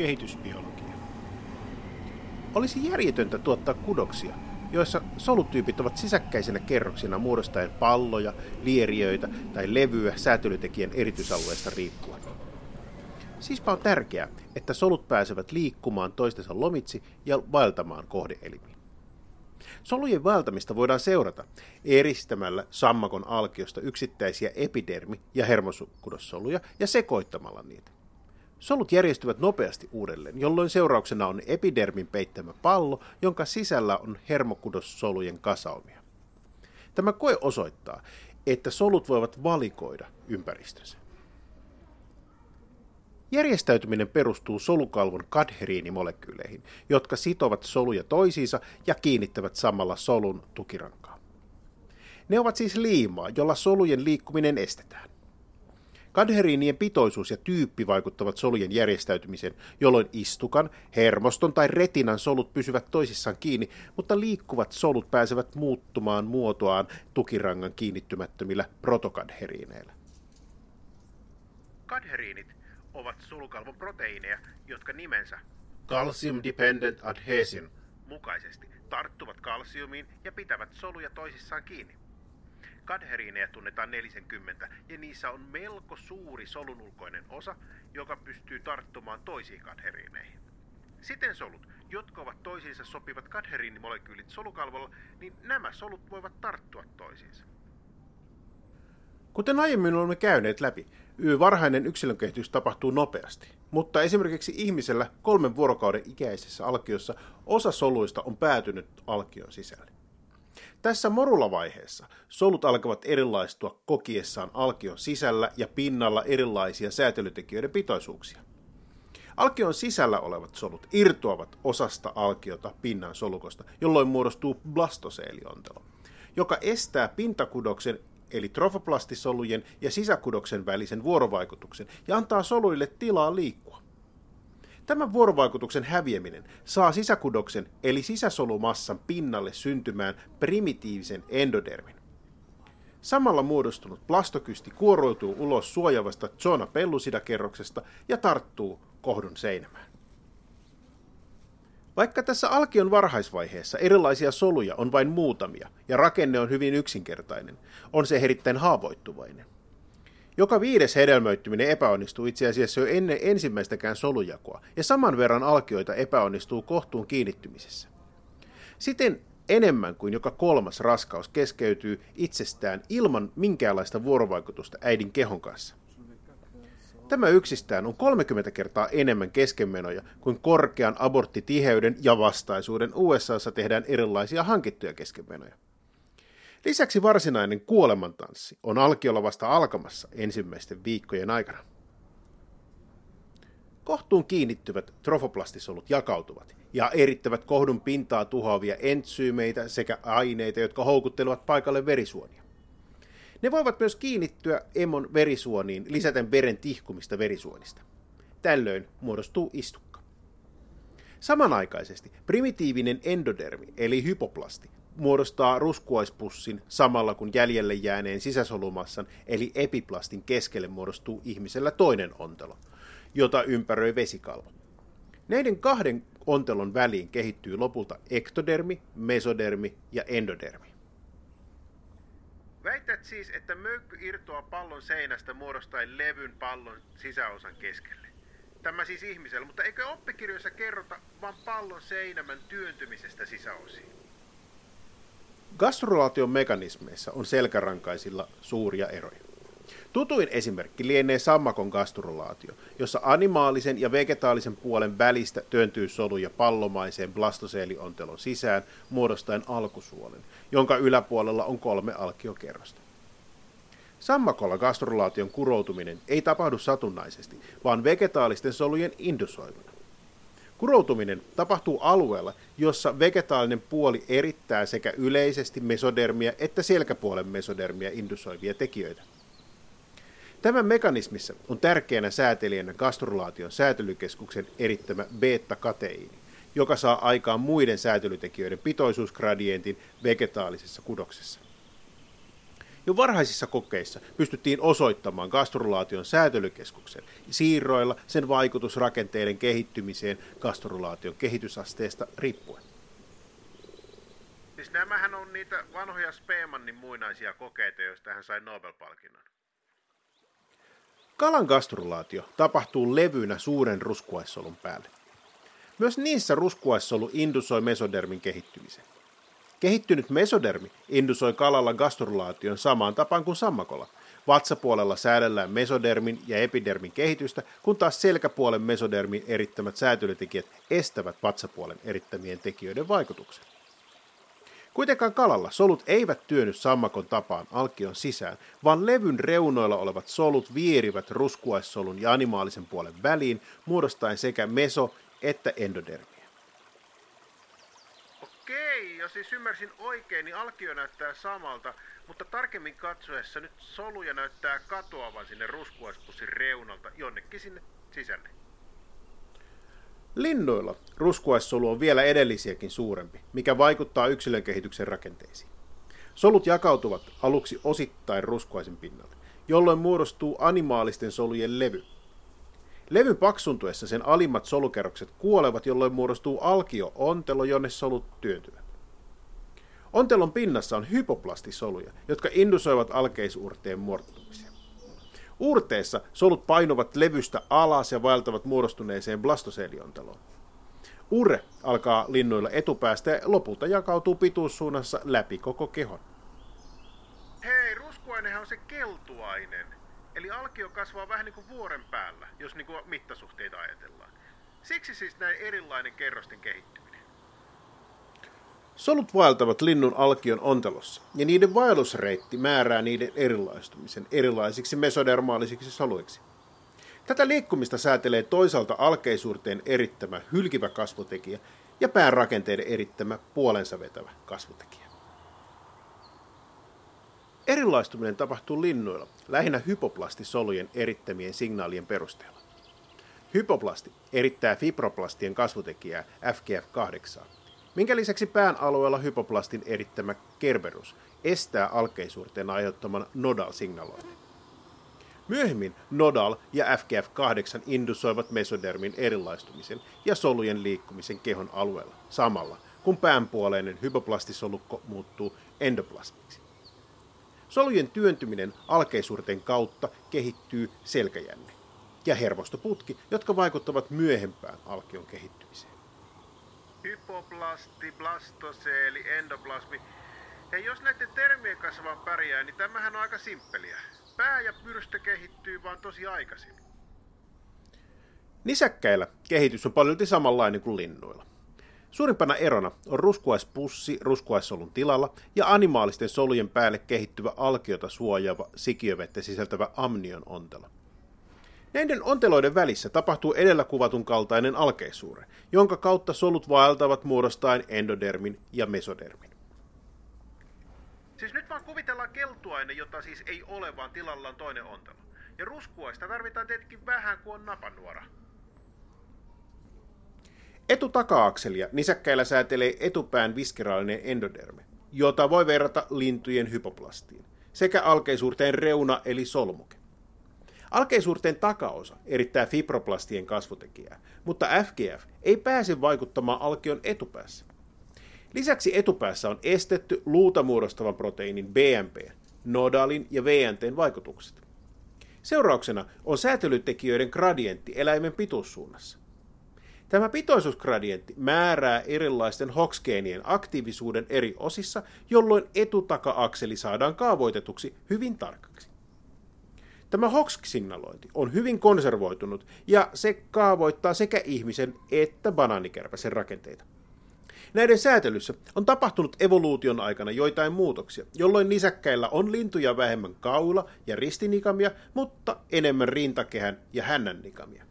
kehitysbiologia. Olisi järjetöntä tuottaa kudoksia, joissa solutyypit ovat sisäkkäisenä kerroksina muodostaen palloja, lieriöitä tai levyä säätelytekijän erityisalueesta riippuen. Siispä on tärkeää, että solut pääsevät liikkumaan toistensa lomitsi ja vaeltamaan kohdeelimiin. Solujen vaeltamista voidaan seurata eristämällä sammakon alkiosta yksittäisiä epidermi- ja hermosukudossoluja ja sekoittamalla niitä. Solut järjestyvät nopeasti uudelleen, jolloin seurauksena on epidermin peittämä pallo, jonka sisällä on hermokudossolujen kasaumia. Tämä koe osoittaa, että solut voivat valikoida ympäristönsä. Järjestäytyminen perustuu solukalvon kadheriinimolekyyleihin, jotka sitovat soluja toisiinsa ja kiinnittävät samalla solun tukirankaa. Ne ovat siis liimaa, jolla solujen liikkuminen estetään. Kadheriinien pitoisuus ja tyyppi vaikuttavat solujen järjestäytymiseen, jolloin istukan, hermoston tai retinan solut pysyvät toisissaan kiinni, mutta liikkuvat solut pääsevät muuttumaan muotoaan tukirangan kiinnittymättömillä protokadheriineillä. Kadheriinit ovat solukalvon proteiineja, jotka nimensä Calcium Dependent Adhesion mukaisesti tarttuvat kalsiumiin ja pitävät soluja toisissaan kiinni. Kadheriineja tunnetaan 40 ja niissä on melko suuri solunulkoinen osa, joka pystyy tarttumaan toisiin kadheriineihin. Siten solut, jotka ovat toisiinsa sopivat kadheriinimolekyylit solukalvolla, niin nämä solut voivat tarttua toisiinsa. Kuten aiemmin olemme käyneet läpi, varhainen yksilönkehitys tapahtuu nopeasti, mutta esimerkiksi ihmisellä kolmen vuorokauden ikäisessä alkiossa osa soluista on päätynyt alkion sisälle. Tässä morulavaiheessa solut alkavat erilaistua kokiessaan alkion sisällä ja pinnalla erilaisia säätelytekijöiden pitoisuuksia. Alkion sisällä olevat solut irtoavat osasta alkiota pinnan solukosta, jolloin muodostuu blastoseeliontelo, joka estää pintakudoksen eli trofoplastisolujen ja sisäkudoksen välisen vuorovaikutuksen ja antaa soluille tilaa liikkua. Tämän vuorovaikutuksen häviäminen saa sisäkudoksen eli sisäsolumassan pinnalle syntymään primitiivisen endodermin. Samalla muodostunut plastokysti kuoroituu ulos suojavasta zona pellusidakerroksesta ja tarttuu kohdun seinämään. Vaikka tässä alkion varhaisvaiheessa erilaisia soluja on vain muutamia ja rakenne on hyvin yksinkertainen, on se erittäin haavoittuvainen. Joka viides hedelmöittyminen epäonnistuu itse asiassa jo ennen ensimmäistäkään solujakoa, ja saman verran alkioita epäonnistuu kohtuun kiinnittymisessä. Siten enemmän kuin joka kolmas raskaus keskeytyy itsestään ilman minkäänlaista vuorovaikutusta äidin kehon kanssa. Tämä yksistään on 30 kertaa enemmän keskenmenoja kuin korkean aborttitiheyden ja vastaisuuden USAssa tehdään erilaisia hankittuja keskenmenoja. Lisäksi varsinainen kuolemantanssi on alkiolla vasta alkamassa ensimmäisten viikkojen aikana. Kohtuun kiinnittyvät trofoplastisolut jakautuvat ja erittävät kohdun pintaa tuhoavia entsyymeitä sekä aineita, jotka houkuttelevat paikalle verisuonia. Ne voivat myös kiinnittyä emon verisuoniin lisäten veren tihkumista verisuonista. Tällöin muodostuu istukka. Samanaikaisesti primitiivinen endodermi eli hypoplasti muodostaa ruskuaispussin samalla kun jäljelle jääneen sisäsolumassan eli epiplastin keskelle muodostuu ihmisellä toinen ontelo, jota ympäröi vesikalvo. Näiden kahden ontelon väliin kehittyy lopulta ektodermi, mesodermi ja endodermi. Väität siis, että möykky irtoaa pallon seinästä muodostaen levyn pallon sisäosan keskelle. Tämä siis ihmisellä, mutta eikö oppikirjoissa kerrota vain pallon seinämän työntymisestä sisäosiin? Gastrulaation mekanismeissa on selkärankaisilla suuria eroja. Tutuin esimerkki lienee sammakon gastrulaatio, jossa animaalisen ja vegetaalisen puolen välistä työntyy soluja pallomaiseen blastoseeliontelon sisään muodostaen alkusuolen, jonka yläpuolella on kolme alkiokerrosta. Sammakolla gastrulaation kuroutuminen ei tapahdu satunnaisesti, vaan vegetaalisten solujen indusoimana. Kuroutuminen tapahtuu alueella, jossa vegetaalinen puoli erittää sekä yleisesti mesodermia että selkäpuolen mesodermia indusoivia tekijöitä. Tämän mekanismissa on tärkeänä säätelijänä gastrulaation säätelykeskuksen erittämä beta-kateiini, joka saa aikaan muiden säätelytekijöiden pitoisuusgradientin vegetaalisessa kudoksessa. Jo varhaisissa kokeissa pystyttiin osoittamaan gastrulaation säätelykeskuksen siirroilla sen vaikutus rakenteiden kehittymiseen gastrulaation kehitysasteesta riippuen. Siis nämähän on niitä vanhoja Speemannin muinaisia kokeita, joista hän sai Nobel-palkinnon. Kalan gastrulaatio tapahtuu levynä suuren ruskuaissolun päälle. Myös niissä ruskuaissolu indusoi mesodermin kehittymisen. Kehittynyt mesodermi indusoi kalalla gastrulaation samaan tapaan kuin sammakolla. Vatsapuolella säädellään mesodermin ja epidermin kehitystä, kun taas selkäpuolen mesodermin erittämät säätelytekijät estävät vatsapuolen erittämien tekijöiden vaikutuksen. Kuitenkaan kalalla solut eivät työnny sammakon tapaan alkion sisään, vaan levyn reunoilla olevat solut vierivät ruskuaissolun ja animaalisen puolen väliin, muodostaen sekä meso- että endodermiä. Okei, jos siis ymmärsin oikein, niin alkio näyttää samalta, mutta tarkemmin katsoessa nyt soluja näyttää katoavan sinne ruskuaispussin reunalta jonnekin sinne sisälle. Linnuilla ruskuaissolu on vielä edellisiäkin suurempi, mikä vaikuttaa yksilön kehityksen rakenteisiin. Solut jakautuvat aluksi osittain ruskuaisen pinnalle, jolloin muodostuu animaalisten solujen levy. Levyn paksuntuessa sen alimmat solukerrokset kuolevat, jolloin muodostuu alkio-ontelo, jonne solut työntyvät. Ontelon pinnassa on hypoplastisoluja, jotka indusoivat alkeisuurteen muodostumisen. Uurteessa solut painuvat levystä alas ja vaeltavat muodostuneeseen blastoseelionteloon. Ure alkaa linnuilla etupäästä ja lopulta jakautuu pituussuunnassa läpi koko kehon. Hei, ruskuainehan on se keltuainen. Eli alkio kasvaa vähän niin kuin vuoren päällä, jos niin kuin mittasuhteita ajatellaan. Siksi siis näin erilainen kerrosten kehittyminen. Solut vaeltavat linnun alkion ontelossa, ja niiden vaellusreitti määrää niiden erilaistumisen erilaisiksi mesodermaalisiksi soluiksi. Tätä liikkumista säätelee toisaalta alkeisuurteen erittämä hylkivä kasvutekijä ja pään rakenteiden erittämä puolensa vetävä kasvutekijä. Erilaistuminen tapahtuu linnuilla lähinnä hypoplastisolujen erittämien signaalien perusteella. Hypoplasti erittää fibroplastien kasvutekijää FGF8, minkä lisäksi pään alueella hypoplastin erittämä kerberus estää alkeisuurteen aiheuttaman nodal-signaloinnin. Myöhemmin nodal ja FGF8 indusoivat mesodermin erilaistumisen ja solujen liikkumisen kehon alueella samalla, kun päänpuoleinen hypoplastisolukko muuttuu endoplasmiksi. Solujen työntyminen alkeisuurten kautta kehittyy selkäjänne ja hermostoputki, jotka vaikuttavat myöhempään alkion kehittymiseen. Hypoplasti, blastoseeli, endoplasmi. Ja jos näiden termien kanssa vaan pärjää, niin tämähän on aika simppeliä. Pää ja pyrstö kehittyy vaan tosi aikaisin. Nisäkkäillä kehitys on paljon samanlainen kuin linnuilla. Suurimpana erona on ruskuaispussi ruskuaissolun tilalla ja animaalisten solujen päälle kehittyvä alkiota suojaava sikiövettä sisältävä amnion ontelo. Näiden onteloiden välissä tapahtuu edellä kuvatun kaltainen alkeisuure, jonka kautta solut vaeltavat muodostaen endodermin ja mesodermin. Siis nyt vaan kuvitellaan keltuaine, jota siis ei ole, vaan tilalla on toinen ontelo. Ja ruskuaista tarvitaan tietenkin vähän kuin on napanuora. Etutaka-akselia nisäkkäillä säätelee etupään viskeraalinen endodermi, jota voi verrata lintujen hypoplastiin, sekä alkeisuurteen reuna eli solmuke. Alkeisuurteen takaosa erittää fibroplastien kasvutekijää, mutta FGF ei pääse vaikuttamaan alkion etupäässä. Lisäksi etupäässä on estetty luuta muodostavan proteiinin BMP, nodalin ja VNTn vaikutukset. Seurauksena on säätelytekijöiden gradientti eläimen pituussuunnassa. Tämä pitoisuusgradientti määrää erilaisten hoksgeenien aktiivisuuden eri osissa, jolloin etutaka-akseli saadaan kaavoitetuksi hyvin tarkaksi. Tämä Hox-signalointi on hyvin konservoitunut ja se kaavoittaa sekä ihmisen että banaanikärpäsen rakenteita. Näiden säätelyssä on tapahtunut evoluution aikana joitain muutoksia, jolloin nisäkkäillä on lintuja vähemmän kaula- ja ristinikamia, mutta enemmän rintakehän ja hännännikamia.